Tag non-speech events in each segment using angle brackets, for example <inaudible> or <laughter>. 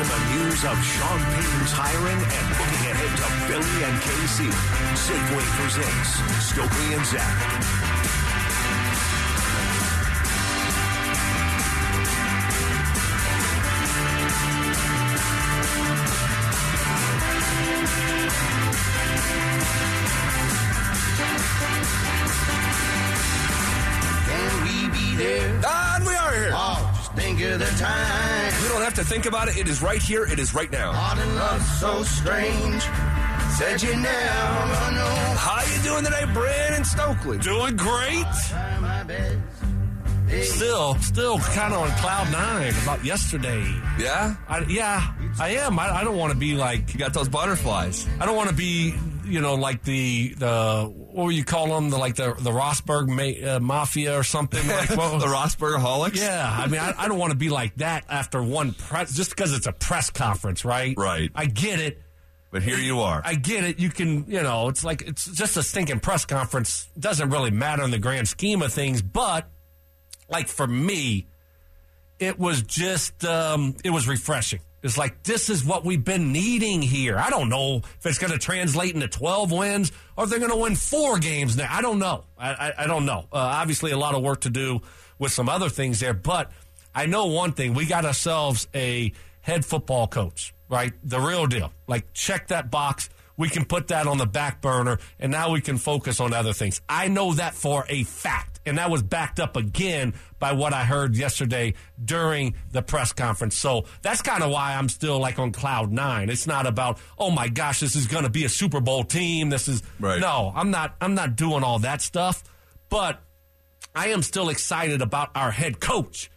in the news of Sean Payton's hiring and looking ahead to Philly and KC. Safeway presents Stokley and Zach. To think about it. It is right here. It is right now. Heart and love so strange. Said you never know. How you doing today, Brandon Stokley? Doing great. Try my best. Hey, Still, still kind of on cloud nine about yesterday. Yeah? I, yeah, I am. I, I don't want to be like. You got those butterflies. I don't want to be, you know, like the the what would you call them? The like the the Rosberg ma- uh, mafia or something. Like what, <laughs> the Rossberg Holics? Yeah, I mean, I, I don't want to be like that after one press, just because it's a press conference, right? Right. I get it. But here you are. I get it. You can, you know, it's like it's just a stinking press conference. Doesn't really matter in the grand scheme of things, but like for me, it was just um, it was refreshing. It's like this is what we've been needing here. I don't know if it's going to translate into twelve wins or if they're going to win four games now. I don't know. I, I, I don't know. Uh, obviously, a lot of work to do with some other things there, but I know one thing: we got ourselves a head football coach, right? The real deal. Like check that box. We can put that on the back burner, and now we can focus on other things. I know that for a fact, and that was backed up again by what I heard yesterday during the press conference. So that's kind of why I'm still like on cloud nine. It's not about, oh my gosh, this is going to be a Super Bowl team. This is Right. no, I'm not. I'm not doing all that stuff, but I am still excited about our head coach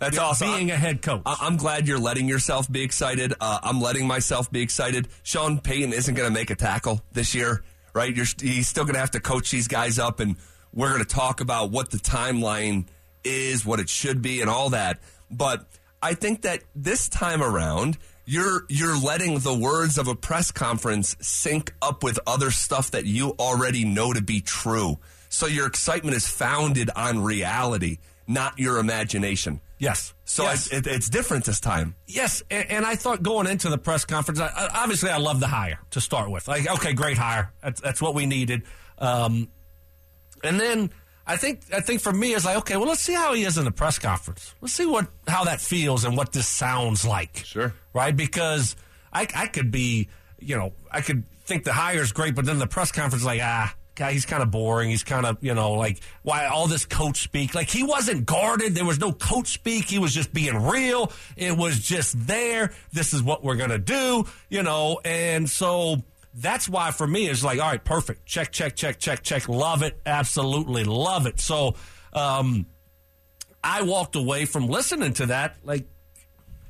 That's awesome. being a head coach. I- I'm glad you're letting yourself be excited. Uh, I'm letting myself be excited. Sean Payton isn't going to make a tackle this year, right? You're, he's still going to have to coach these guys up, and we're going to talk about what the timeline is, what it should be, and all that. But I think that this time around, you're you're letting the words of a press conference sync up with other stuff that you already know to be true. So your excitement is founded on reality, not your imagination. Yes. So yes. I, it, it's different this time. Yes, and, and I thought going into the press conference, I, I- obviously I love the hire to start with. Like, okay, great hire. That's, that's what we needed. Um, and then I think I think for me it's like, okay, well, let's see how he is in the press conference. Let's see what how that feels and what this sounds like. Sure. right? Because I I could be, you know, I could think the hire is great, but then the press conference is like, ah. Guy, he's kind of boring. He's kind of, you know, like why all this coach speak. Like he wasn't guarded. There was no coach speak. He was just being real. It was just there. This is what we're gonna do, you know. And so that's why for me it's like, all right, perfect. Check, check, check, check, check. Love it. Absolutely love it. So, um, I walked away from listening to that like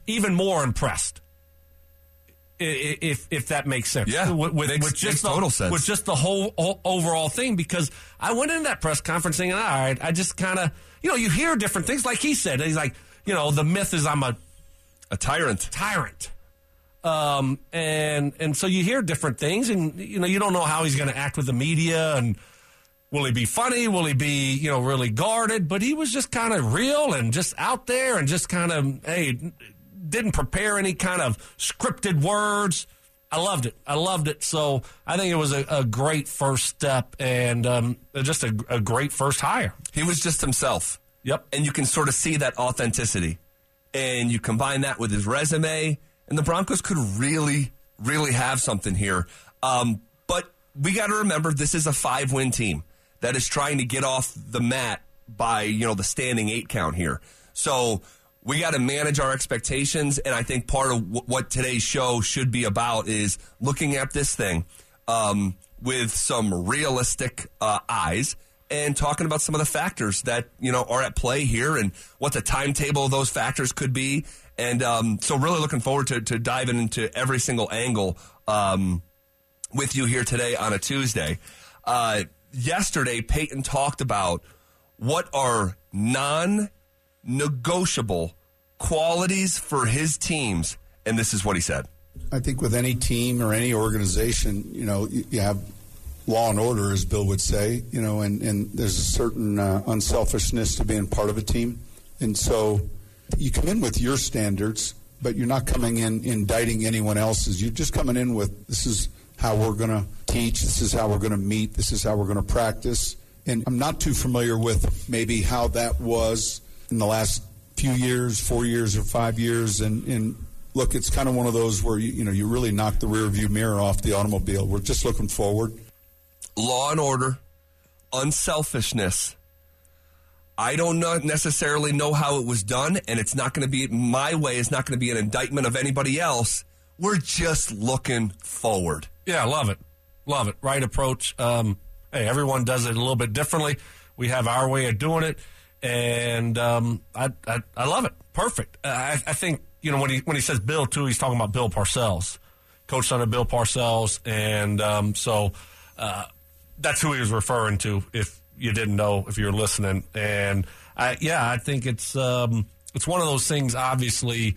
even more impressed. If if that makes sense, Yeah, with, with, makes- with just the, total sense. with just the whole, whole overall thing. Because I went in that press conference thinking, all right, I just kind of, you know, you hear different things. Like he said, he's like, you know, the myth is I'm a A tyrant. tyrant. Um, and and so you hear different things, and you know you don't know how he's going to act with the media, and will he be funny? Will he be you know really guarded? But he was just kind of real and just out there, and just kind of hey, didn't prepare any kind of scripted words. I loved it. I loved it. So I think it was a, a great first step, and um, just a, a great first hire. He was just himself. Yep. And you can sort of see that authenticity. And you combine that with his resume, and the Broncos could really, really have something here. Um, but we got to remember this is a five win team that is trying to get off the mat by, you know, the standing eight count here. So we got to manage our expectations. And I think part of w- what today's show should be about is looking at this thing um, with some realistic uh, eyes and talking about some of the factors that you know are at play here and what the timetable of those factors could be. And um, so, really looking forward to, to diving into every single angle um, with you here today on a Tuesday. Uh, yesterday, Payton talked about what are non-negotiable qualities for his teams, and this is what he said. I think with any team or any organization, you know, you, you have law and order, as Bill would say, you know, and, and there's a certain uh, unselfishness to being part of a team. And so you come in with your standards, but you're not coming in indicting anyone else's. You're just coming in with this is how we're going to teach, this is how we're going to meet, this is how we're going to practice. And I'm not too familiar with maybe how that was in the last few years, four years or five years. And, and look, it's kind of one of those where you, you know you really knock the rear view mirror off the automobile. We're just looking forward. Law and order, unselfishness. I don't know, necessarily know how it was done, and it's not going to be my way. It's not going to be an indictment of anybody else. We're just looking forward. Yeah, love it. Love it. Right approach. Um, hey, everyone does it a little bit differently. We have our way of doing it, and um, I, I, I love it. Perfect. I, I think you know when he when he says Bill too, he's talking about Bill Parcells, coach under Bill Parcells, and um, so uh, that's who he was referring to. If you didn't know, if you're listening, and I, yeah, I think it's um, it's one of those things. Obviously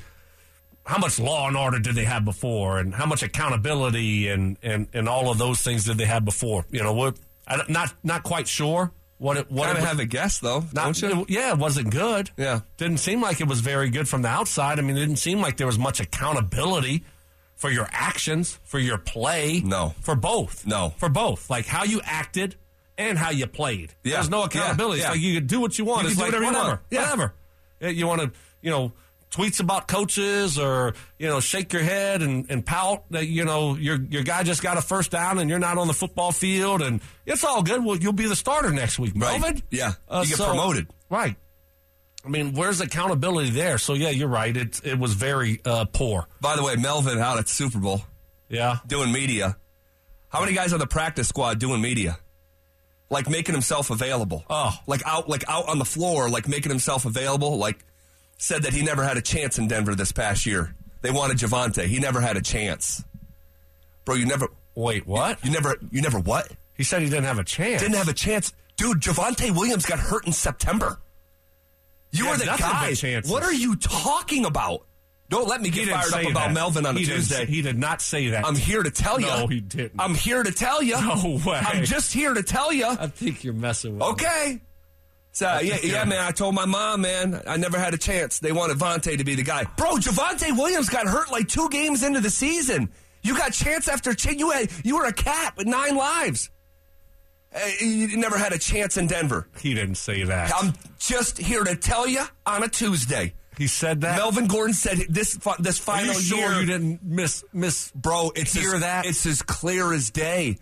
how much law and order did they have before, and how much accountability and and, and all of those things did they have before? You know, what? I, not not quite sure what it what Kind it of a guess, though, not, don't you? yeah, it wasn't good. Yeah. didn't seem like it was very good from the outside. I mean, it didn't seem like there was much accountability for your actions, for your play. No. for both. No. for both. Like how you acted and how you played. Yeah. There's no accountability. Yeah. It's like you can do what you want. You it's can do like whatever you whatever, want. Yeah. whatever. You want to, you know. Tweets about coaches, or you know, shake your head and, and pout that you know your your guy just got a first down and you're not on the football field, and it's all good. Well, you'll be the starter next week, Right. Melvin. Yeah. You get promoted. Right. I mean, where's accountability there? So yeah, you're right. It it was very uh, poor. By the way, Melvin out at Super Bowl Yeah. doing media. How many guys on the practice squad doing media? Like making himself available. Oh. Like out like out on the floor, like making himself available, like said that he never had a chance in Denver this past year. They wanted Javonte. He never had a chance. Bro, you never Wait, what? you never you never what? He said he didn't have a chance. Didn't have a chance. Dude, Javonte Williams got hurt in September. You He are had the nothing but guy. What are you talking about? Don't let me get fired say up about that. Melvin on a he didn't Tuesday. he did not say that. I'm here to tell you. No, he didn't. I'm here to tell you. No way. I'm just here to tell you. I think you're messing with. Okay. So yeah, yeah, man. I told my mom, man, I never had a chance. They wanted Vontae to be the guy. Bro, Javonte Williams got hurt like two games into the season. You got chance after chance. You had you were a cat with nine lives. You never had a chance in Denver. He didn't say that. I'm just here to tell you on a Tuesday. he said that. Melvin Gordon said this this Are final you sure year. you didn't miss miss? bro. It's hear as, that? It's as clear as day.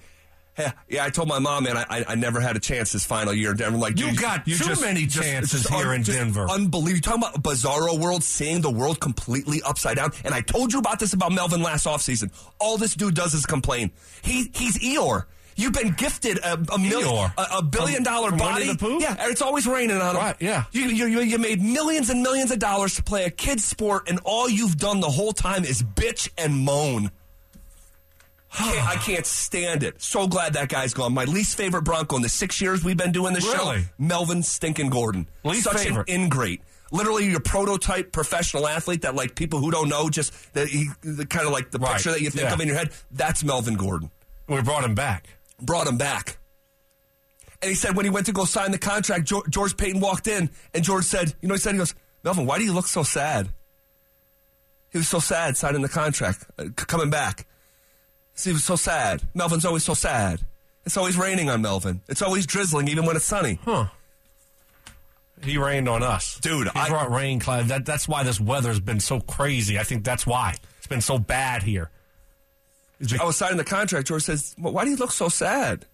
Yeah, yeah, I told my mom, man, I, I, never had a chance this final year in Denver. I'm like, You got too just- many chances just here in Denver. Unbelievable. You talking about a bizarro world, seeing the world completely upside down. And I told you about this about Melvin last offseason. All this dude does is complain. He he's Eeyore. You've been gifted a, a million, a, a billion From- dollar from Winnie body. Yeah, and it's always raining on him. Right, yeah. You, you, you, you made millions and millions of dollars to play a kid's sport, and all you've done the whole time is bitch and moan. Can't- I can't stand it. So glad that guy's gone. My least favorite Bronco in the six years we've been doing this Really? show, Melvin Stinking Gordon. Least Such favorite. an ingrate. Literally your prototype professional athlete that like people who don't know just that he the, kind of like the Right, picture that you think yeah. of in your head. That's Melvin Gordon. We brought him back. Brought him back. And he said when he went to go sign the contract, George, George Paton walked in and George said, you know, he said, he goes, Melvin, why do you look so sad? He was so sad signing the contract, uh, coming back. He was so sad. Melvin's always so sad. It's always raining on Melvin. It's always drizzling, even when it's sunny. Huh. He rained on us. Dude, he I- brought rain cloud. That, that's why this weather's been so crazy. I think that's why. It's been so bad here. I was signing the contract. George says, well, "Why do you look so sad?"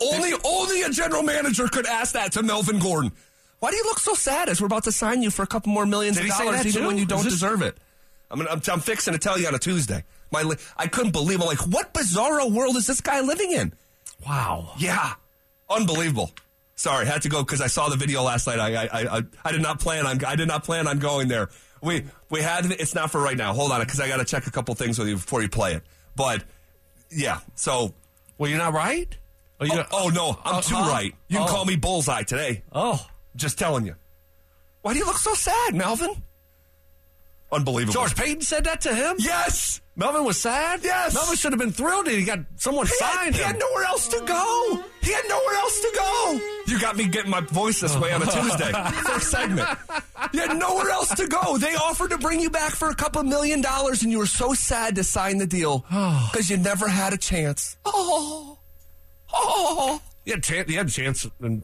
Only, only a general manager could ask that to Melvin Gordon. Why do you look so sad? As we're about to sign you for a couple more millions Did of dollars, even too? when you don't this- deserve it. I mean, I'm, I'm fixing to tell you on a Tuesday. My, li- I couldn't believe. I'm like, what bizarro world is this guy living in? Wow. Yeah, unbelievable. Sorry, had to go because I saw the video last night. I, I, I, I did not plan on. I did not plan on going there. We, we had. It's not for right now. Hold on, because I got to check a couple things with you before you play it. But yeah, so Well, you're not right? Oh, Oh, you're- oh, no, I'm Uh, too huh? right. You can Oh. call me Bullseye today. Oh. Just telling you. Why do you look so sad, Melvin? Unbelievable. George Paton said that to him? Yes. Melvin was sad? Yes. Melvin should have been thrilled that he got someone He had, signed he him. had nowhere else to go. He had nowhere else to go. You got me getting my voice this way on a Tuesday. <laughs> First segment. You had nowhere else to go. They offered to bring you back for a couple million dollars, and you were so sad to sign the deal <sighs> oh. because you never had a chance. Oh, oh, You had, chan- you had a chance in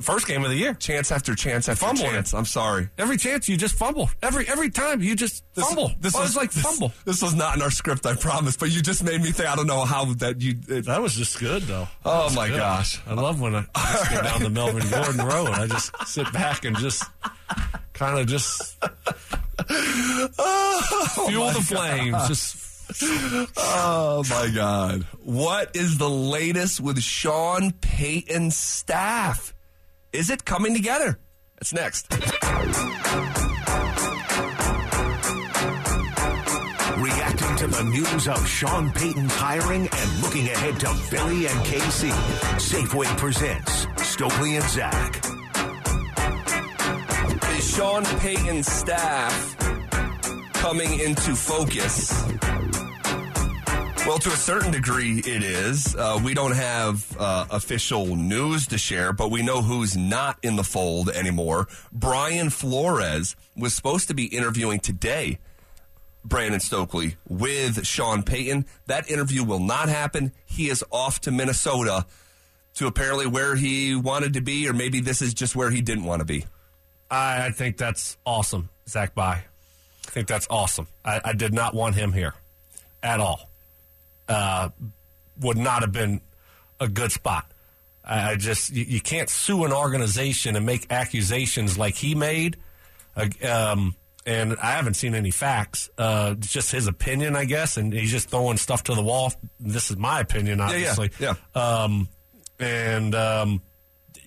first game of the year. chance after chance after Fumbling. chance. I'm sorry. Every chance you just fumble. Every every time you just This- fumble. This was like this, fumble. This was not in our script, I promise. But you just made me think. I don't know how that you. It, That was just good though. Oh, my good. gosh. I love when I just go down the Melvin Gordon Road. I just sit back and just kind of just oh fuel the flames. Just oh my God! What is the latest with Sean Payton's staff? Is it coming together? That's next. Reacting to the news of Sean Payton's hiring and looking ahead to Philly and KC. Safeway presents Stokley and Zach. Is Sean Payton's staff coming into focus? Well, to a certain degree, it is. Uh, we don't have uh, official news to share, but we know who's not in the fold anymore. Brian Flores was supposed to be interviewing today, Brandon Stokley, with Sean Payton. That interview will not happen. He is off to Minnesota to apparently where he wanted to be, or maybe this is just where he didn't want to be. I, I think that's awesome, Zach By. I think that's awesome. I, I did not want him here at all. Uh, would not have been a good spot. I, just you, you can't sue an organization and make accusations like he made. Uh, um, and I haven't seen any facts. Uh, it's just his opinion, I guess, and he's just throwing stuff to the wall. This is my opinion, yeah, obviously. yeah. Um, and um,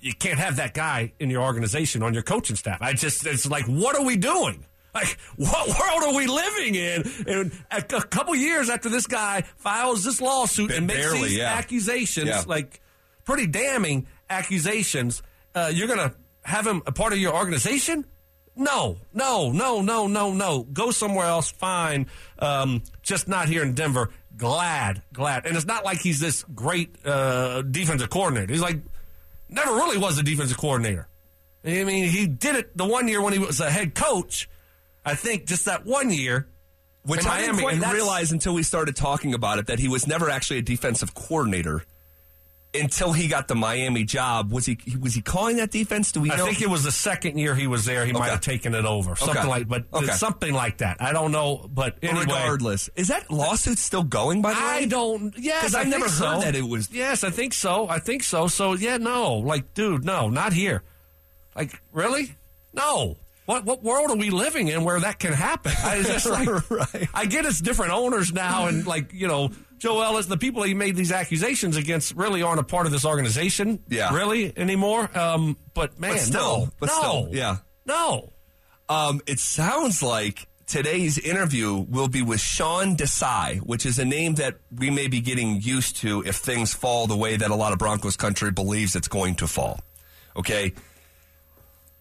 you can't have that guy in your organization on your coaching staff. I just it's like, what are we doing? Like, what world are we living in? And a, a couple years after this guy files this lawsuit and makes Barely, these yeah. accusations, Yeah. like pretty damning accusations, uh, you're gonna have him a part of your organization? No, no, no, no, no, no. Go somewhere else. Fine. Um, just not here in Denver. Glad, glad. And it's not like he's this great uh, defensive coordinator. He's like never really was a defensive coordinator. I mean, he did it the one year when he was a head coach. I think just that one year, Which in I didn't Miami, quite and realize until we started talking about it that he was never actually a defensive coordinator until he got the Miami job. Was he was he calling that defense? Do we I know? think it was the second year he was there. He might have taken it over, something Okay. like, but Okay. something like that. I don't know, but anyway, regardless, is that lawsuit still going? By the way, I don't. Yes, 'Cause I I've never think heard so. that it was- Yes, I think so. I think so. So yeah, no, like, dude, no, not here. Like, really? No. What what world are we living in where that can happen? I <laughs> like, Right. I get it's different owners now, and like you know, Joe Ellis, the people he made these accusations against, really aren't a part of this organization. Yeah. really anymore. Um, but man, still, no, but no, still, yeah. no. Um, it sounds like today's interview will be with Sean Desai, which is a name that we may be getting used to if things fall the way that a lot of Broncos country believes it's going to fall. Okay.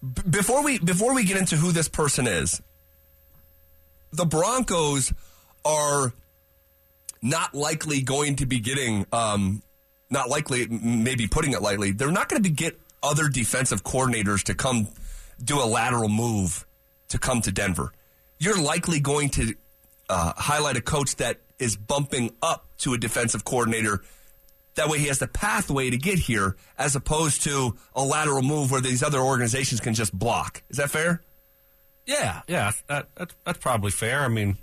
B- before we before we get into who this person is, the Broncos are not likely going to be getting um, not likely maybe putting it lightly they're not going to get other defensive coordinators to come do a lateral move to come to denver. You're likely going to uh, highlight a coach that is bumping up to a defensive coordinator that way he has the pathway to get here as opposed to a lateral move where these other organizations can just block is that fair Yeah, yeah, that, that's that's probably fair. I mean,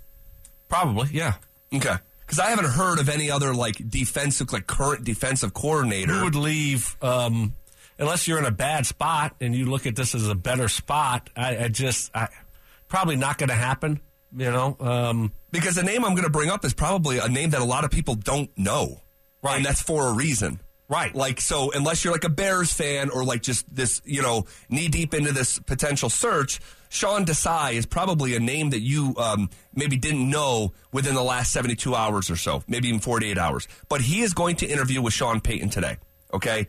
probably, yeah. okay because i haven't heard of any other like defensive like current defensive coordinator Who would leave um, unless you're in a bad spot and you look at this as a better spot? I, I just, I probably not going to happen. You know, um, Because the name I'm going to bring up is probably a name that a lot of people don't know. Right. And that's for a reason. Right. Like, so unless you're like a Bears fan or like just this, you know, knee deep into this potential search, Sean Desai is probably a name that you um, maybe didn't know within the last 72 hours or so, maybe even 48 hours. But he is going to interview with Sean Payton today. Okay.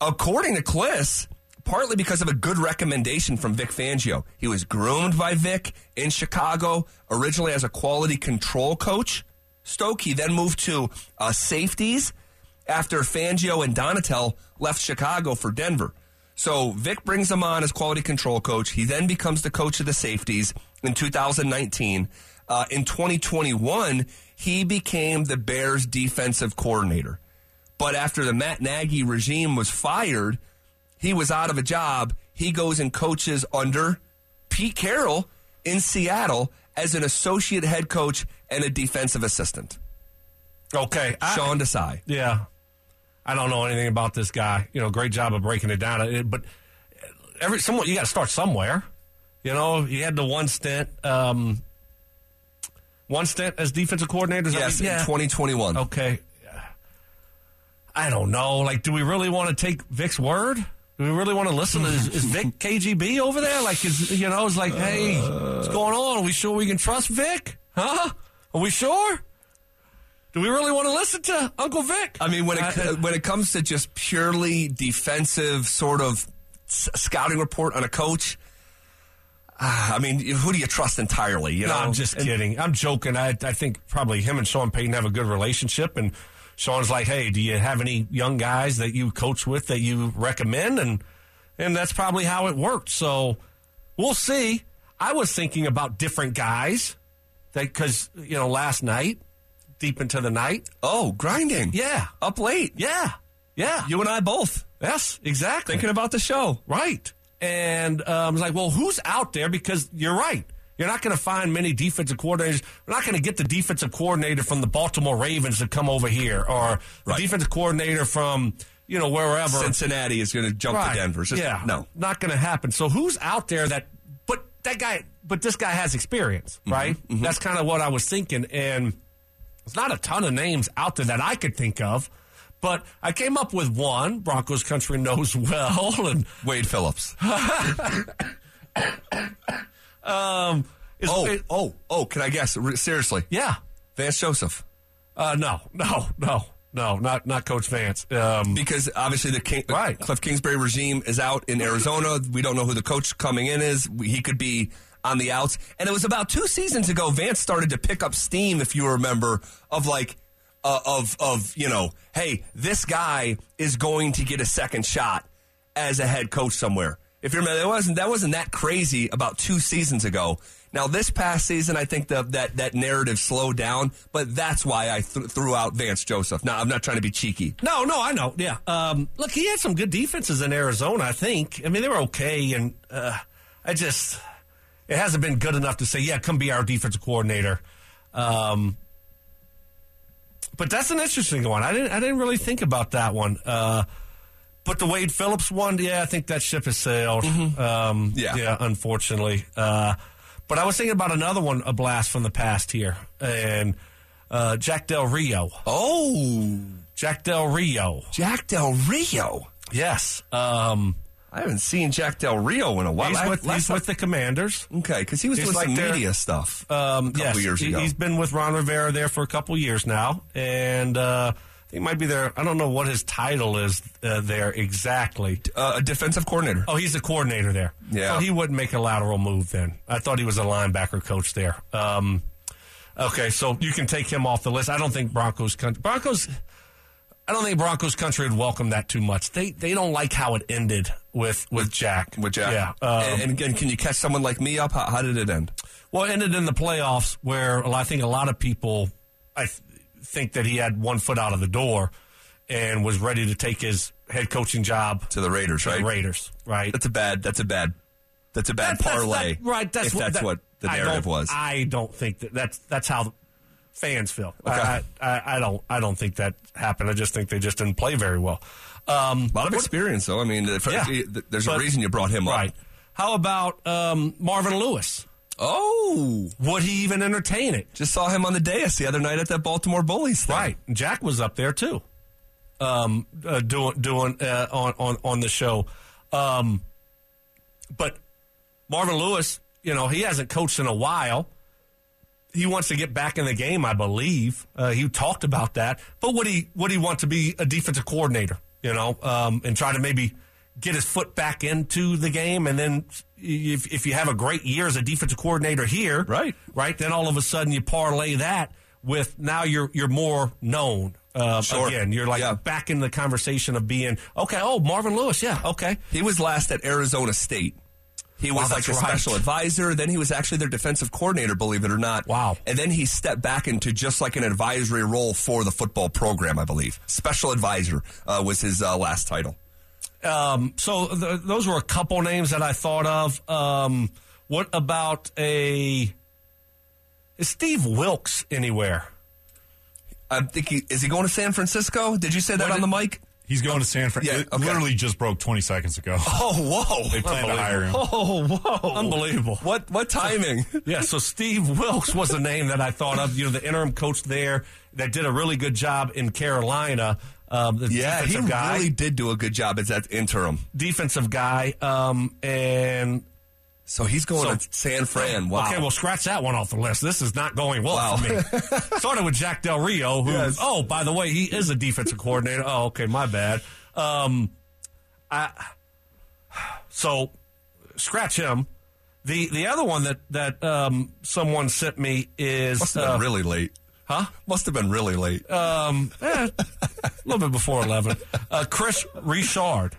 According to Klis, partly because of a good recommendation from Vic Fangio. He was groomed by Vic in Chicago, originally as a quality control coach. Stoke, he then moved to uh, safeties after Fangio and Donatell left Chicago for Denver. So Vic brings him on as quality control coach. He then becomes the coach of the safeties in 2019. Uh, in 2021, he became the Bears defensive coordinator. But after the Matt Nagy regime was fired, he was out of a job. He goes and coaches under Pete Carroll in Seattle as an associate head coach and a defensive assistant. Okay. I- Sean Desai. Yeah. I don't know anything about this guy. You know, great job of breaking it down. But every someone you got to start somewhere. You know, he had the one stint, um, one stint as defensive coordinator. Yes, what- in 2021. Okay. I don't know. Like, do we really want to take Vic's word? Do we really want to listen? Is, is Vic KGB over there? Like, is you know, it's like, hey, what's going on? Are we sure we can trust Vic? Huh? Are we sure? Do we really want to listen to Uncle Vic? I mean, when Uh, it when it comes to just purely defensive sort of scouting report on a coach, ah, I mean, who do you trust entirely? You No, know, I'm just kidding. I'm joking. I, I think probably him and Sean Payton have a good relationship. And Sean's like, hey, do you have any young guys that you coach with that you recommend? And and that's probably how it worked. So we'll see. I was thinking about different guys that because you know last night, deep into the night, Oh, grinding. yeah, Up late. yeah, yeah. You and I both yes, exactly. thinking about the show. Right. And um, I was like, well, who's out there? Because you're right. You're not going to find many defensive coordinators. We're not going to get the defensive coordinator from the Baltimore Ravens to come over here or the defensive coordinator from, you know, wherever. Cincinnati is going to jump Right. to Denver. Just, yeah. No. Not going to happen. So who's out there that, but that guy, but this guy has experience, Mm-hmm. right? That's kind of what I was thinking. And there's not a ton of names out there that I could think of. But I came up with one Broncos country knows well, and Wade Phillips. Um, is, Oh, it- oh, oh, can I guess? Seriously. yeah. Vance Joseph. Uh, no, no, no, no, not not Coach Vance. Um, Because obviously the, King, Right. Cliff Kingsbury regime is out in Arizona. We don't know who the coach coming in is. He could be on the outs. And it was about two seasons ago. Vance started to pick up steam, if you remember, of like uh, of of you know, hey, this guy is going to get a second shot as a head coach somewhere. If you remember, that wasn't that wasn't that crazy about two seasons ago. Now this past season, I think the, that that narrative slowed down, but that's why I th- threw out Vance Joseph. Now I'm not trying to be cheeky. no, no, I know. Yeah. Um, look, he had some good defenses in Arizona. I think. I mean, they were okay, and uh, I just it hasn't been good enough to say, yeah, come be our defensive coordinator. Um, but that's an interesting one. I didn't. I didn't really think about that one. Uh, but the Wade Phillips one, yeah, I think that ship has sailed. Um, Yeah. yeah, unfortunately. Uh, but I was thinking about another one, a blast from the past here, and uh, Jack Del Rio. Oh, Jack Del Rio. Jack Del Rio. Yes. Um, I haven't seen Jack Del Rio in a while. he's with, last he's with the Commanders. okay, because he was he's doing like some their- media stuff Um, a couple yes, years ago. He's been with Ron Rivera there for a couple years now, and uh, I he might be there. I don't know what his title is uh, there exactly. uh, a defensive coordinator. Oh, he's the coordinator there. Yeah. So he wouldn't make a lateral move then. I thought he was a linebacker coach there. Um, okay, so you can take him off the list. I don't think Broncos country Broncos. I don't think Broncos country would welcome that too much. They they don't like how it ended with with Jack. With Jack, yeah. Um, and, and again, can you catch someone like me up? How, how did it end? Well, it ended in the playoffs where I think a lot of people, I think that he had one foot out of the door and was ready to take his head coaching job To the Raiders, to right? the Raiders, right? That's a bad. That's a bad. That's a bad That's- that's parlay. not- right? That's if what, that's that- what the narrative don't- was. I don't think that that's that's how fans feel. Okay. I, I, I don't I don't think that happened. I just think they just didn't play very well. Um, a lot of experience, though. I mean, if- Yeah. there's a reason you brought him up. right? How about um, Marvin Lewis? Oh, Would he even entertain it? just saw him on the dais the other night at that Baltimore Bullies thing. Right. Jack was up there too, um, uh, doing doing uh, on on on the show. Um, but Marvin Lewis, you know, he hasn't coached in a while. He wants to get back in the game, I believe. Uh, he talked about that. But would he would he want to be a defensive coordinator? You know, um, and try to maybe get his foot back into the game, and then if if you have a great year as a defensive coordinator here, Right. right, then all of a sudden you parlay that with now you're you're more known. Uh, Sure. Again, you're like Yeah. back in the conversation of being okay. Oh, Marvin Lewis, yeah, okay. He was last at Arizona State. He was Wow, like a right. special advisor. Then he was actually their defensive coordinator, believe it or not. Wow. And then he stepped back into just like an advisory role for the football program, I believe. Special advisor uh, was his uh, last title. Um, so th- those were a couple names that I thought of. Um, what about a is Steve Wilks anywhere? I'm thinking, is he going to San Francisco? Did you say that What on the mic? He's going to San Francisco. Yeah, okay. literally just broke 20 seconds ago. <laughs> Oh, whoa. They plan to hire him. Oh, whoa! Unbelievable. What what timing? <laughs> Yeah, so Steve Wilks was the name that I thought of. You know, the interim coach there that did a really good job in Carolina. Um, the yeah, he guy, really did do a good job as that interim. defensive guy, um, and So he's going So- to San Fran. Wow. Okay, well, scratch that one off the list. This is not going well Wow. for me. <laughs> Started with Jack Del Rio, who, Yes. oh, by the way, he is a defensive coordinator. Oh, okay, my bad. Um, I, so scratch him. The the other one that that um, someone sent me is uh, really late. Huh? Must have been really late. Um, eh, a little bit before eleven. Uh, Kris Richard,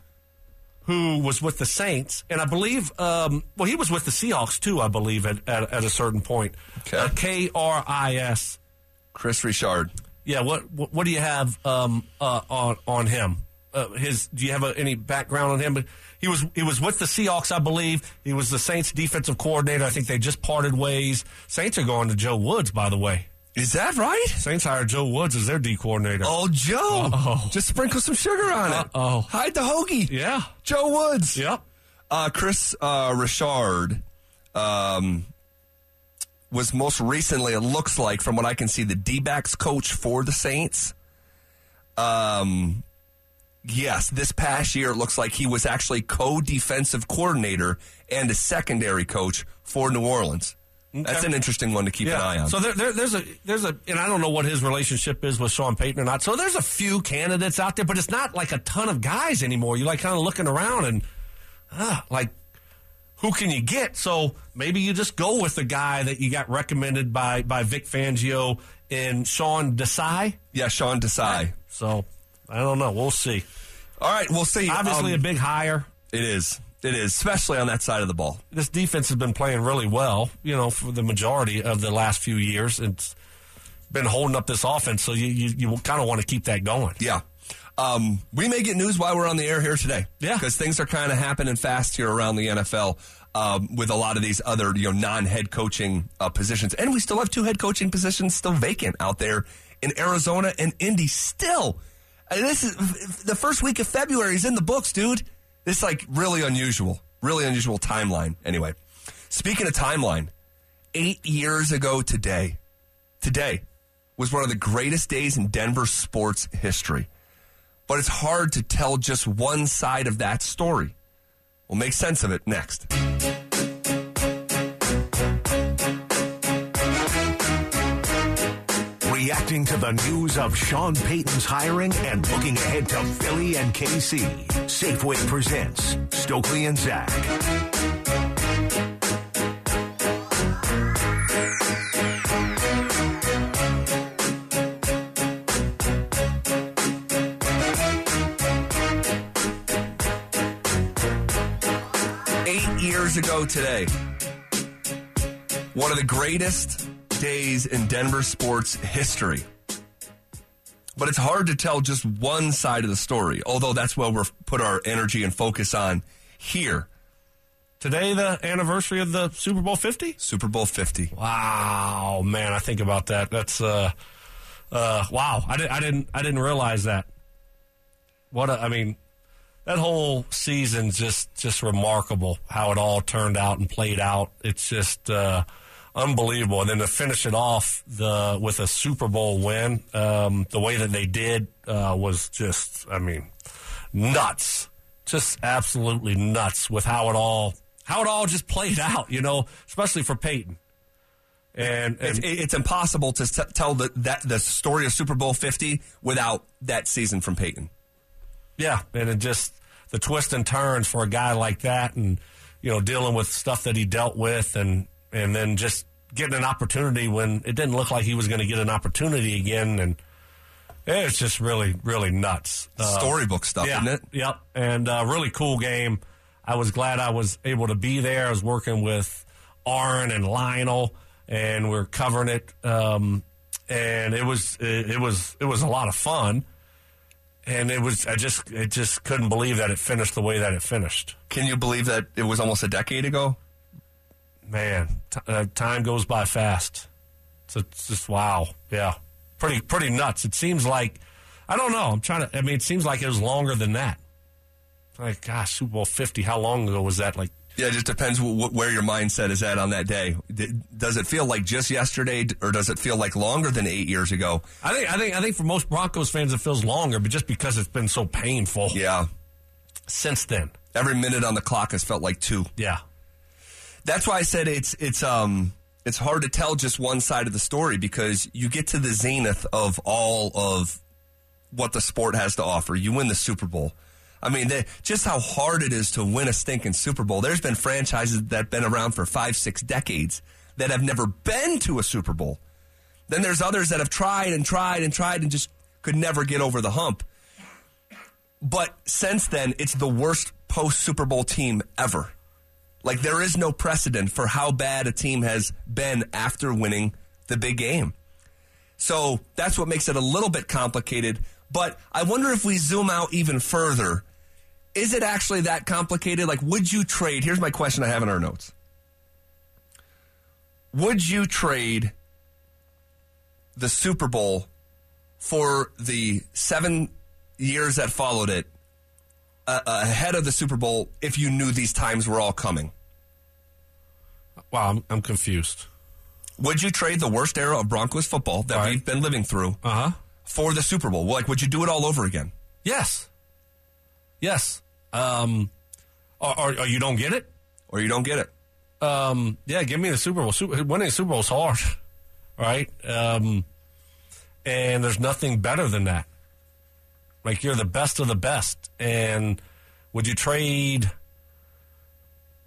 who was with the Saints, and I believe, um, well, he was with the Seahawks too. I believe at at, at a certain point. Okay. Uh, K R I S. Kris Richard. Yeah. What, what what do you have um, uh, on on him? Uh, his do you have a, any background on him? But he was he was with the Seahawks, I believe. He was the Saints defensive coordinator. I think they just parted ways. Saints are going to Joe Woods, by the way. Is that right? Saints hired Joe Woods as their D coordinator. Oh, Joe. Uh-oh. Just sprinkle some sugar on it. Uh-oh. Hide the hoagie. Yeah. Joe Woods. Yep. Uh, Kris uh, Richard um, was most recently, it looks like, from what I can see, the D backs coach for the Saints. Um, yes, this past year, it looks like he was actually co defensive coordinator and a secondary coach for New Orleans. That's an interesting one to keep an eye on. So there, there, there's a there's a and I don't know what his relationship is with Sean Payton or not. So there's a few candidates out there, but it's not like a ton of guys anymore. You're like kind of looking around and ah, like who can you get? So maybe you just go with the guy that you got recommended by by Vic Fangio and Sean Desai. yeah, Sean Desai. So I don't know. We'll see. All right, we'll see. Obviously, Um, a big hire. it is. It is, especially on that side of the ball. This defense has been playing really well, you know, for the majority of the last few years. It's been holding up this offense, so you you, you kind of want to keep that going. Yeah. Um, we may get news while we're on the air here today. Yeah. Because things are kind of happening fast here around the NFL um, with a lot of these other you know non-head coaching uh, positions, and we still have two head coaching positions still vacant out there in Arizona and Indy. Still, this is the first week of February is in the books, dude. It's like really unusual, really unusual timeline. Anyway, speaking of timeline, eight years ago today, today was one of the greatest days in Denver sports history. But it's hard to tell just one side of that story. We'll make sense of it next. Reacting to the news of Sean Payton's hiring and looking ahead to Philly and KC. Safeway presents Stokley and Zach. Eight years ago today, one of the greatest days in Denver sports history. But it's hard to tell just one side of the story, although that's what we're put our energy and focus on here. Today, the anniversary of the Super Bowl 50? Super Bowl 50. Wow, man, I think about that. That's, uh, uh, wow. I, did, I didn't, I didn't realize that. What a, I mean, that whole season's just, just remarkable how it all turned out and played out. It's just, uh, unbelievable. And then to finish it off the, with a Super Bowl win, um, the way that they did, uh, was just, I mean, nuts. Just absolutely nuts with how it all, how it all just played out, you know, especially for Peyton. And, It's, and it's impossible to s- tell the, that the story of Super Bowl 50 without that season from Peyton. yeah, and it just the twists and turns for a guy like that, and you know, dealing with stuff that he dealt with, and and then just getting an opportunity when it didn't look like he was going to get an opportunity again, and it's just really, really nuts. Uh, Storybook stuff, yeah, isn't it? Yep, and uh, really cool game. I was glad I was able to be there. I was working with Aaron and Lionel, and we're covering it. Um, and it was it, it was it was a lot of fun. And it was I just I just couldn't believe that it finished the way that it finished. Can you believe that it was almost a decade ago? Man, t- uh, time goes by fast. So it's just wow, yeah, pretty pretty nuts. It seems like I don't know. I'm trying to. I mean, it seems like it was longer than that. Like, gosh, Super Bowl Fifty. How long ago was that? Like, Yeah, it just depends where your mindset is at on that day. D- Does it feel like just yesterday, or does it feel like longer than eight years ago? I think I think I think for most Broncos fans it feels longer, but just because it's been so painful Yeah, since then. every minute on the clock has felt like two. Yeah, That's why I said it's it's um it's hard to tell just one side of the story because you get to the zenith of all of what the sport has to offer. You win the Super Bowl. I mean, they, just how hard it is to win a stinking Super Bowl. There's been franchises that have been around for five, six decades that have never been to a Super Bowl. Then there's others that have tried and tried and tried and just could never get over the hump. But since then, it's the worst post Super Bowl team ever. Like there is no precedent for how bad a team has been after winning the big game. So that's what makes it a little bit complicated. But I wonder if we zoom out even further, is it actually that complicated? Like, would you trade? Here's my question I have in our notes. Would you trade the Super Bowl for the seven years that followed it uh, ahead of the Super Bowl if you knew these times were all coming? Wow, I'm, I'm confused. Would you trade the worst era of Broncos football that Right. we've been living through Uh huh. for the Super Bowl? Like, would you do it all over again? Yes, yes. Um, or, or, or you don't get it. Or you don't get it? Um, yeah, give me the Super Bowl. Super, winning the Super Bowl is hard, <laughs> right? Um, and there's nothing better than that. Like you're the best of the best, and would you trade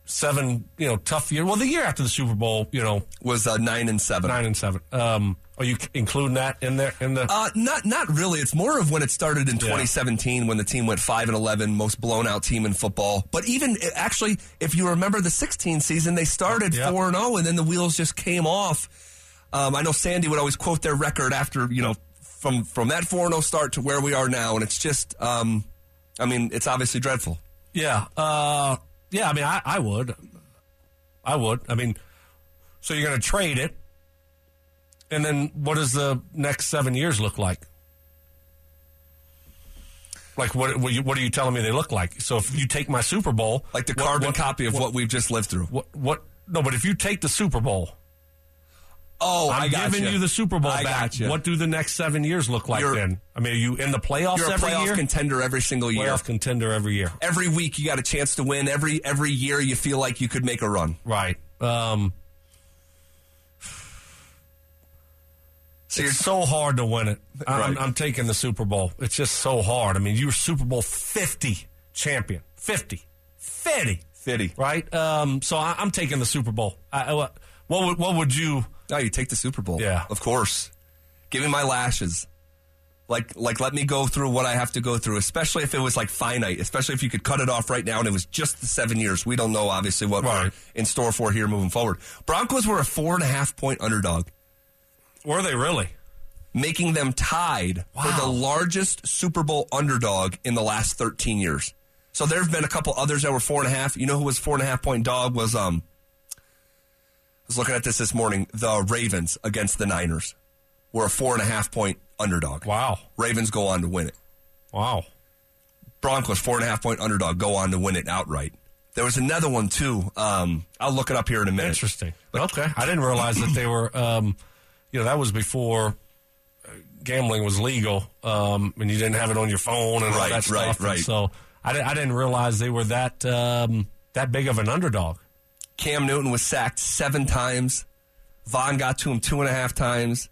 seven? You know, tough year. Well, the year after the Super Bowl, you know, Was uh, nine and seven. nine and seven. Um, are you including that in there? In the Uh, not not really. It's more of when it started in 2017 when the team went five and 11, most blown out team in football. But even uh, actually, if you remember the 16 season, they started Yeah. four and zero, and then the wheels just came off. Um, I know Sandy would always quote their record after you know from from that four and zero start to where we are now, and it's just, um, I mean, it's obviously dreadful. Yeah, uh, yeah. I mean, I, I would, I would. I mean, so you're going to trade it, and then what does the next seven years look like? Like what? What, you, what are you telling me they look like? So if you take my Super Bowl, Like the what- carbon what- copy of what, we've just lived through. what? What? No, but if you take the Super Bowl, Oh, I'm I got giving you the Super Bowl I back. gotcha. What do the next seven years look like You're- then? I mean, are you in the playoffs You're a every playoff year? contender every single year. playoff contender every year. Every week you got a chance to win. Every every year you feel like you could make a run. Right. Um, So it's so hard to win it. I'm, Right. I'm taking the Super Bowl. It's just so hard. I mean, you were Super Bowl 50 champion. 50. 50. fitty. Right? Um, so I, I'm taking the Super Bowl. I- what, what, would, what would you. No, you take the Super Bowl. Yeah. of course. Give me my lashes. Like, like, let me go through what I have to go through, especially if it was like finite, especially if you could cut it off right now and it was just the seven years. We don't know, obviously, what we're in store for here moving forward. Broncos were a four and a half point underdog, Were they really? making them tied for the largest Super Bowl underdog in the last 13 years. So there have been a couple others that were four and a half. You know who was four and a half point dog was, um, was looking at this this morning. The Ravens against the Niners were a four and a half point underdog. Wow. Ravens go on to win it. Wow. Broncos four and a half point underdog go on to win it outright. There was another one too. Um, I'll look it up here in a minute. Interesting. But, okay. I didn't realize that they were, um, you know, that was before uh, gambling was legal um, and you didn't have it on your phone and all Right, that stuff. right, right. so I, di- I didn't realize they were that um, that big of an underdog. Cam Newton was sacked seven times. Von got to him two and a half times.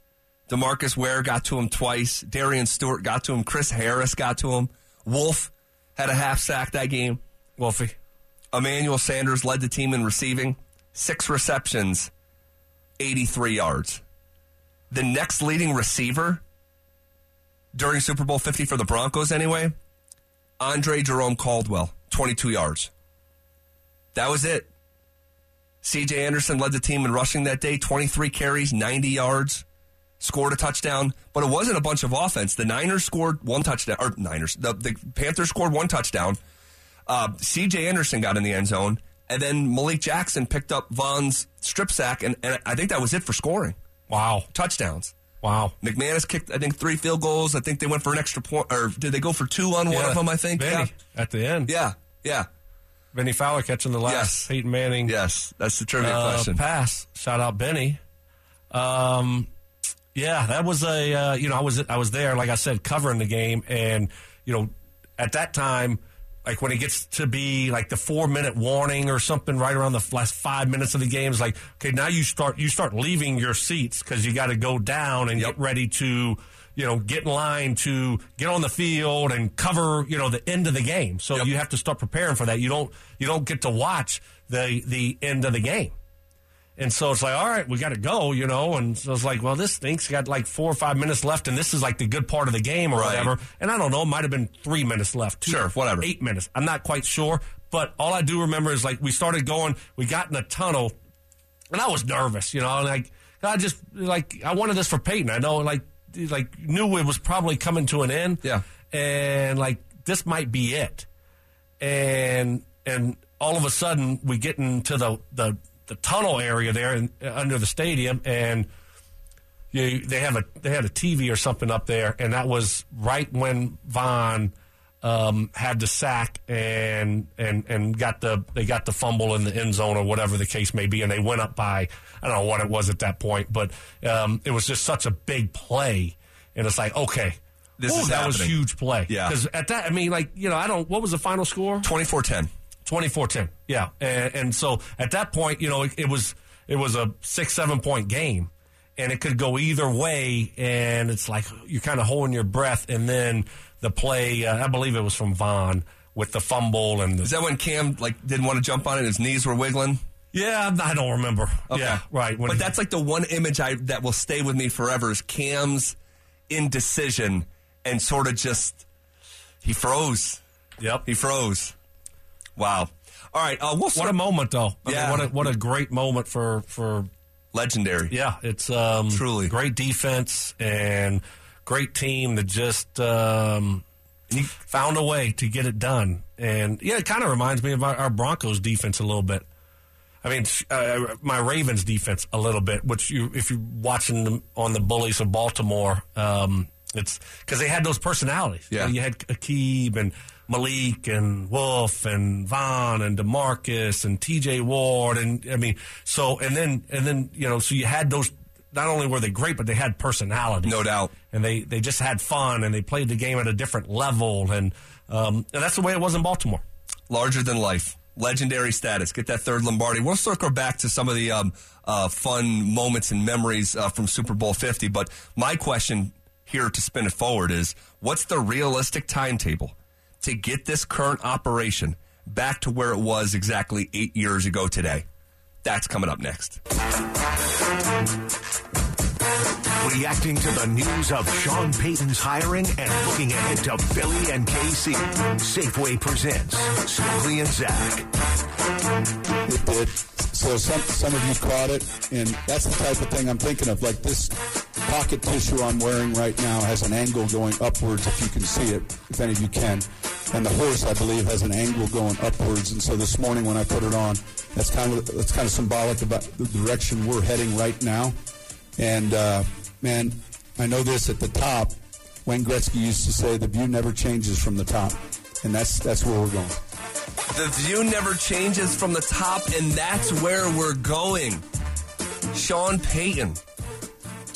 Demarcus Ware got to him twice. Darian Stewart got to him. Chris Harris got to him. Wolfe had a half sack that game. Wolfie. Emmanuel Sanders led the team in receiving, six receptions 83 yards. The next leading receiver during Super Bowl 50 for the Broncos, anyway, Andre Jerome Caldwell, 22 yards. That was it. CJ Anderson led the team in rushing that day, 23 carries, 90 yards, scored a touchdown, but it wasn't a bunch of offense. The Niners scored one touchdown, or Niners, the, the Panthers scored one touchdown. Uh, CJ Anderson got in the end zone, and then Malik Jackson picked up Von's strip sack, and, and I think that was it for scoring. Wow. Touchdowns. Wow. McManus kicked, I think, three field goals. I think they went for an extra point, or did they go for two on one Yeah. of them? I think. Benny at the end. Yeah. Yeah. Bennie Fowler catching the last Yes. Peyton Manning Yes. That's the trivia uh, question. pass. Shout out Bennie. Um, yeah, that was a uh, you know I was I was there like I said covering the game and you know at that time like when it gets to be like the four minute warning or something right around the last five minutes of the game it's like okay now you start you start leaving your seats because you got to go down and Yep. get ready to you know get in line to get on the field and cover you know the end of the game so Yep. you have to start preparing for that you don't you don't get to watch the the end of the game and so it's like, all right, we got to go, you know. And so it's like, well, this thing's Got like four or five minutes left, and this is like the good part of the game or Right. whatever. And I don't know, it might have been three minutes left. two- Sure, whatever. Eight minutes. I'm not quite sure. But all I do remember is like we started going, we got in a tunnel, and I was nervous, you know. And like, I just, like, I wanted this for Peyton. I know, like, like knew it was probably coming to an end. Yeah. And like, this might be it and and all of a sudden we get into the the, the tunnel area there in, under the stadium and you, they have a they had a TV or something up there and that was right when Von um, had the sack and and and got the they got the fumble in the end zone or whatever the case may be and they went up by I don't know what it was at that point but um, it was just such a big play and it's like okay This Ooh, is that was huge play Yeah. because at that I mean like you know I don't what was the final score 24 10. 24-10. Yeah. And, and so at that point, you know, it, it was it was a 6 7 point game and it could go either way and it's like you're kind of holding your breath and then the play uh, I believe it was from Von with the fumble and Is that when Cam like didn't want to jump on it? His knees were wiggling. Yeah, I don't remember. Okay. Yeah, right. When but he- that's like the one image I that will stay with me forever is Cam's indecision and sort of just he froze. Yep. He froze. Wow. All right. Uh, we'll What a moment though. I Yeah. mean, what a what a great moment for for legendary. Yeah, it's um, Truly. great defense and great team that just um, found a way to get it done. And yeah, it kind of reminds me of our, our Broncos defense a little bit. I mean, uh, my Ravens defense a little bit, which you, if you're watching them on the Bullies of Baltimore, um, it's because they had those personalities. Yeah. you had Aqib and Malik and Wolfe and Von and Demarcus and T.J. Ward and I mean, so and then and then you know, so you had those. Not only were they great, but they had personality, No doubt. and they they just had fun and they played the game at a different level, and um, and that's the way it was in Baltimore. larger than life, legendary status. Get that third Lombardi. We'll circle back to some of the um, uh, fun moments and memories uh, from Super Bowl 50. But my question here to spin it forward is what's the realistic timetable to get this current operation back to where it was exactly eight years ago today? That's coming up next. Reacting to the news of Sean Payton's hiring and looking ahead to Philly and KC. Safeway presents Stokley and Zach. It did. So some some of you caught it, and that's the type of thing I'm thinking of. Like this pocket tissue I'm wearing right now has an angle going upwards, if you can see it, if any of you can. And the horse, I believe, has an angle going upwards. And so this morning when I put it on, that's kind of that's kind of symbolic about the direction we're heading right now. And uh, man, I know this at the top. Wayne Gretzky used to say, "The view never changes from the top," and that's that's where we're going. The view never changes from the top, and that's where we're going. Sean Payton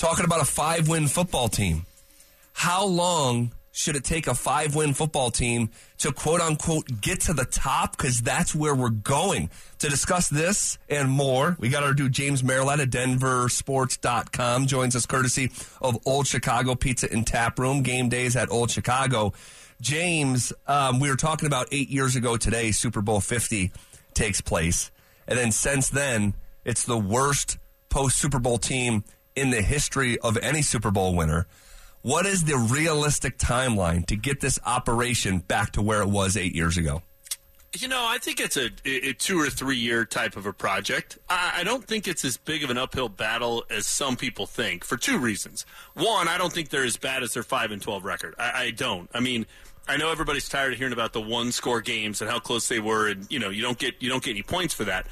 talking about a five win football team. How long should it take a five win football team to quote unquote get to the top? Because that's where we're going. To discuss this and more, we got our dude James Merilatt at DenverSports.com joins us courtesy of Old Chicago Pizza and Tap Room. Game days at Old Chicago. James, um, we were talking about eight years ago today, Super Bowl 50 takes place. And then since then, it's the worst post Super Bowl team in the history of any Super Bowl winner. What is the realistic timeline to get this operation back to where it was eight years ago? You know, I think it's a, a two or three year type of a project. I, I don't think it's as big of an uphill battle as some people think for two reasons. One, I don't think they're as bad as their five and twelve record. I, I don't. I mean, I know everybody's tired of hearing about the one score games and how close they were, and you know, you don't get you don't get any points for that.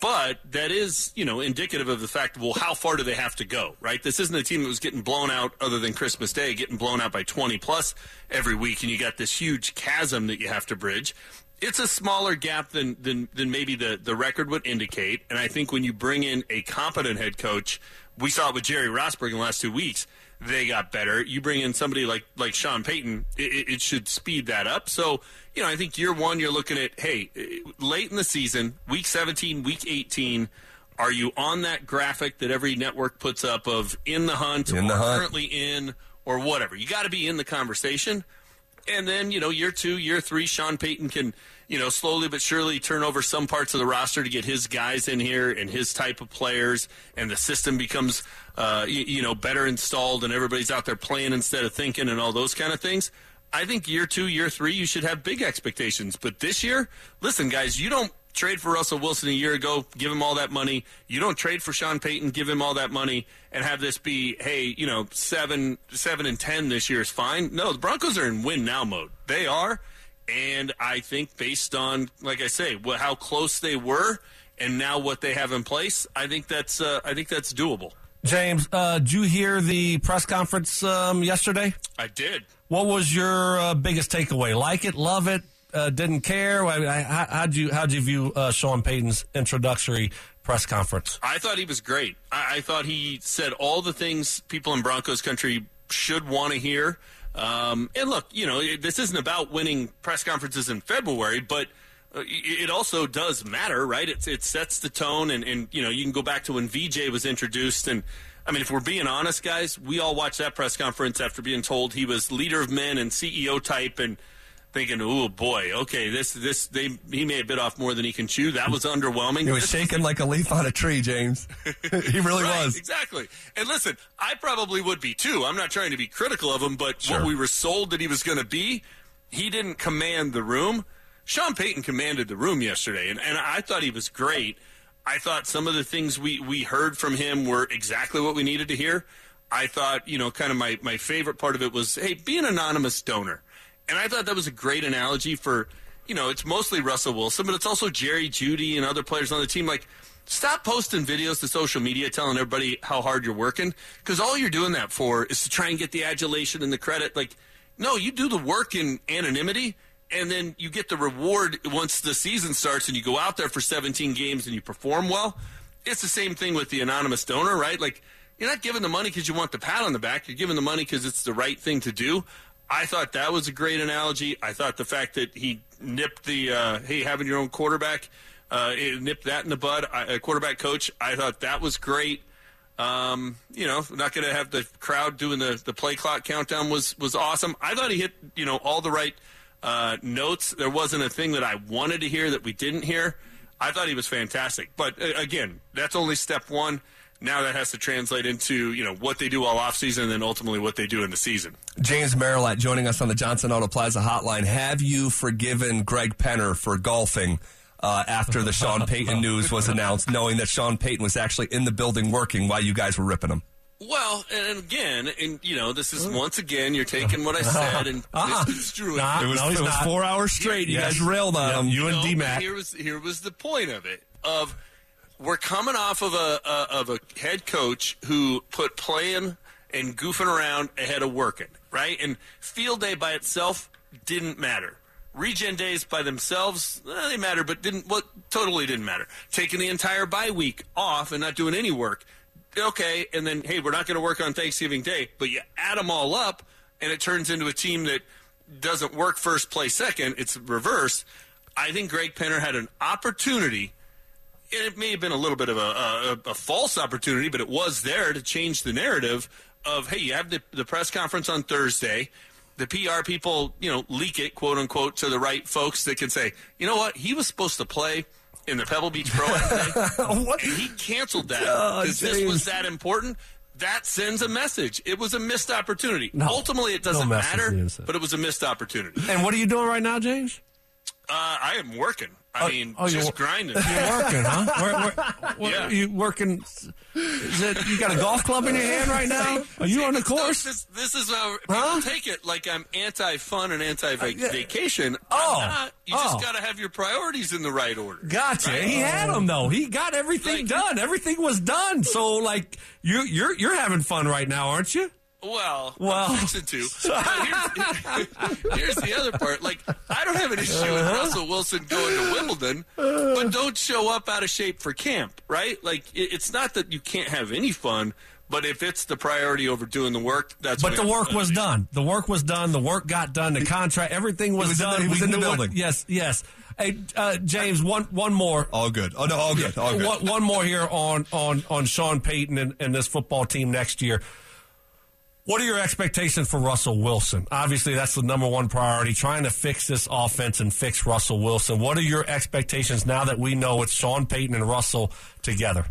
But that is, you know, indicative of the fact, well, how far do they have to go, right? This isn't a team that was getting blown out other than Christmas Day, getting blown out by 20 plus every week, and you got this huge chasm that you have to bridge it's a smaller gap than, than than maybe the, the record would indicate. And I think when you bring in a competent head coach, we saw it with Jerry Rosburg in the last two weeks. They got better. You bring in somebody like like Sean Payton, it, it should speed that up. So you know, I think year one, you're looking at hey, eh, late in the season, week 17, week 18. Are you on that graphic that every network puts up of in the hunt In or the hunt. currently in or whatever? You got to be in the conversation. And then, you know, year two, year three, Sean Payton can, you know, slowly but surely turn over some parts of the roster to get his guys in here and his type of players, and the system becomes, uh, you, you know, better installed, and everybody's out there playing instead of thinking, and all those kind of things. I think year two, year three, you should have big expectations. But this year, listen, guys, you don't trade for Russell Wilson a year ago, give him all that money. You don't trade for Sean Payton, give him all that money, and have this be, hey, you know, seven, seven and ten this year is fine. No, the Broncos are in win now mode. They are, and I think based on, like I say, how close they were, and now what they have in place, I think that's, uh, I think that's doable. James, uh, did you hear the press conference um, yesterday? I did. What was your uh, biggest takeaway? Like it, love it, uh, didn't care? I, I, how, how'd you how'd you view uh, Sean Payton's introductory press conference? I thought he was great. I, I thought he said all the things people in Broncos country should want to hear. Um, and look, you know, this isn't about winning press conferences in February, but Uh, it it also does matter, right? It, it sets the tone, and, and you know, you can go back to when VJ was introduced, and I mean, if we're being honest, guys, we all watched that press conference after being told he was leader of men and CEO type, and thinking, "Oh boy, okay, this this they he may have bit off more than he can chew." That was underwhelming. He was shaking like a leaf on a tree, James. <laughs> he really Right, was. exactly. And listen, I probably would be too. I'm not trying to be critical of him, but what we were sold that he was going to be, he didn't command the room. Sean Payton commanded the room yesterday, and, and I thought he was great. I thought some of the things we, we heard from him were exactly what we needed to hear. I thought, you know, kind of my, my favorite part of it was, hey, be an anonymous donor. And I thought that was a great analogy for, you know, it's mostly Russell Wilson, but it's also Jerry Jeudy and other players on the team. Like, stop posting videos to social media telling everybody how hard you're working because all you're doing that for is to try and get the adulation and the credit. Like, no, you do the work in anonymity and then you get the reward once the season starts and you go out there for 17 games and you perform well. It's the same thing with the anonymous donor, right? Like, you're not giving the money because you want the pat on the back. You're giving the money because it's the right thing to do. I thought that was a great analogy. I thought the fact that he nipped the, uh, hey, having your own quarterback, uh, nipped that in the bud, I, a quarterback coach, I thought that was great. Um, you know, not going to have the crowd doing the, the play clock countdown was, was awesome. I thought he hit, you know, all the right uh, notes. There wasn't a thing that I wanted to hear that we didn't hear. I thought he was fantastic. But uh, again, that's only step one. Now that has to translate into, you know, what they do all offseason and then ultimately what they do in the season. James Merilatt joining us on the Johnson Auto Plaza hotline. Have you forgiven Greg Penner for golfing uh, after the <laughs> Sean Payton news was announced, knowing that Sean Payton was actually in the building working while you guys were ripping him? Well, and again, and you know, this is once again you're taking what I said and <laughs> Uh-uh. misconstruing Nah. it. It was, No, it was not. four hours straight. You Yes. guys railed on Yeah, him. you and D-Mac. Here was here was the point of it of we're coming off of a, a of a head coach who put playing and goofing around ahead of working, right? And field day by itself didn't matter. Regen days by themselves, eh, they matter, but didn't what totally didn't matter. Taking the entire bye week off and not doing any work, okay. And then hey, we're not going to work on Thanksgiving Day, but you add them all up, and it turns into a team that doesn't work first, play second. It's reverse. I think Greg Penner had an opportunity and it may have been a little bit of a, a, a false opportunity, but it was there to change the narrative of, hey, you have the, the press conference on Thursday. The PR people, you know, leak it, quote unquote, to the right folks that can say, you know what, he was supposed to play. In the Pebble Beach Pro Am <laughs> What? and he canceled that Oh, because this was that important. That sends a message. It was a missed opportunity. No. Ultimately, it doesn't No matter, but it was a missed opportunity. Uh, And what are you doing right now, James? I am working. I oh, mean, oh, just you're- grinding. <laughs> You're working, huh? <laughs> Where, where, where, Yeah. You working? Is it you got a golf club in your hand right now? <laughs> Are you on the course? This, this is how Huh? people take it like I'm anti-fun and uh, anti-vacation. Oh. You Oh. just got to have your priorities in the right order. Gotcha. Right? He had them though. He got everything Like- done. Everything was done. So like you you're you're having fun right now, aren't you? Well, Well. I'm fixing to. <laughs> Here's, <laughs> here's the other part. Like, I don't have an issue with Uh-huh. Russell Wilson going to Wimbledon, but don't show up out of shape for camp, right? Like, it, it's not that you can't have any fun, but if it's the priority over doing the work, that's But when the it's work was be. done. The work was done. The work got done. The contract, everything was, was in the- done. he was We in the knew what- building. yes, yes. Hey, uh, James, one one more. All good. Oh no, all good. All good. One, one more here on on on Sean Payton and, and this football team next year. What are your expectations for Russell Wilson? Obviously, that's the number one priority. Trying to fix this offense and fix Russell Wilson. What are your expectations now that we know it's Sean Payton and Russell together?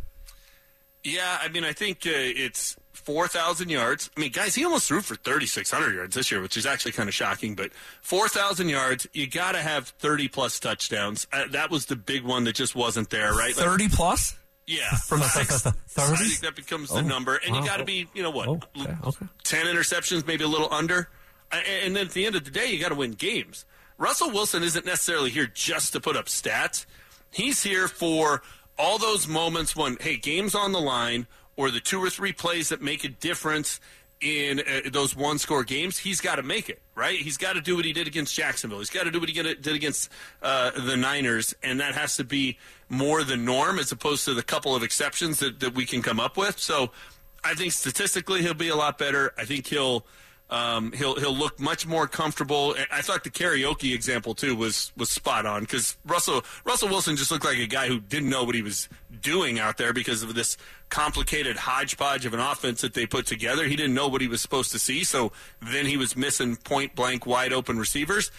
Yeah, I mean, I think uh, it's 4,000 yards. I mean, guys, he almost threw for 3,600 yards this year, which is actually kind of shocking. But 4,000 yards, you got to have 30 plus touchdowns. Uh, that was the big one that just wasn't there, right? Like, Thirty plus. Yeah. <laughs> From six- I think that becomes the oh. number. And you got to be, you know what, Oh, okay, okay. 10 interceptions, maybe a little under. And then at the end of the day, you got to win games. Russell Wilson isn't necessarily here just to put up stats. He's here for all those moments when, hey, game's on the line, or the two or three plays that make a difference in uh, those one score games. He's got to make it, right? He's got to do what he did against Jacksonville. He's got to do what he did against uh, the Niners, and that has to be more the norm as opposed to the couple of exceptions that, that we can come up with. So I think statistically he'll be a lot better. I think he'll um, he'll he'll look much more comfortable. I thought the karaoke example too was was spot on because Russell Russell Wilson just looked like a guy who didn't know what he was doing out there because of this complicated hodgepodge of an offense that they put together. He didn't know what he was supposed to see, so then he was missing point blank wide open receivers.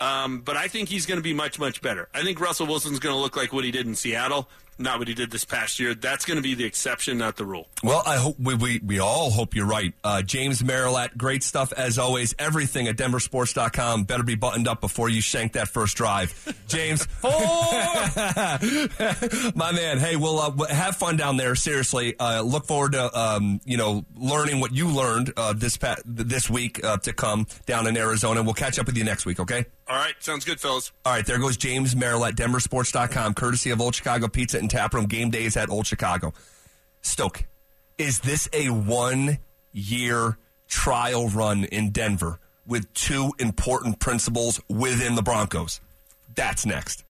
Um, but I think he's going to be much much better. I think Russell Wilson's going to look like what he did in Seattle, not what he did this past year. That's going to be the exception, not the rule. Well, I hope we, we, we all hope you're right. Uh, James Merilatt, great stuff as always. Everything at denversports.com. Better be buttoned up before you shank that first drive. <laughs> James. Oh <laughs> my man. Hey, we'll uh, have fun down there. Seriously. Uh, look forward to, um, you know, learning what you learned uh, this pa- this week uh, to come down in Arizona. We'll catch up with you next week, okay? All right, sounds good, fellas. All right, there goes James Merrill at denversports.com, courtesy of Old Chicago Pizza and Tap Room. Game days at Old Chicago. Stoke, is this a one year trial run in Denver with two important principles within the Broncos? That's next.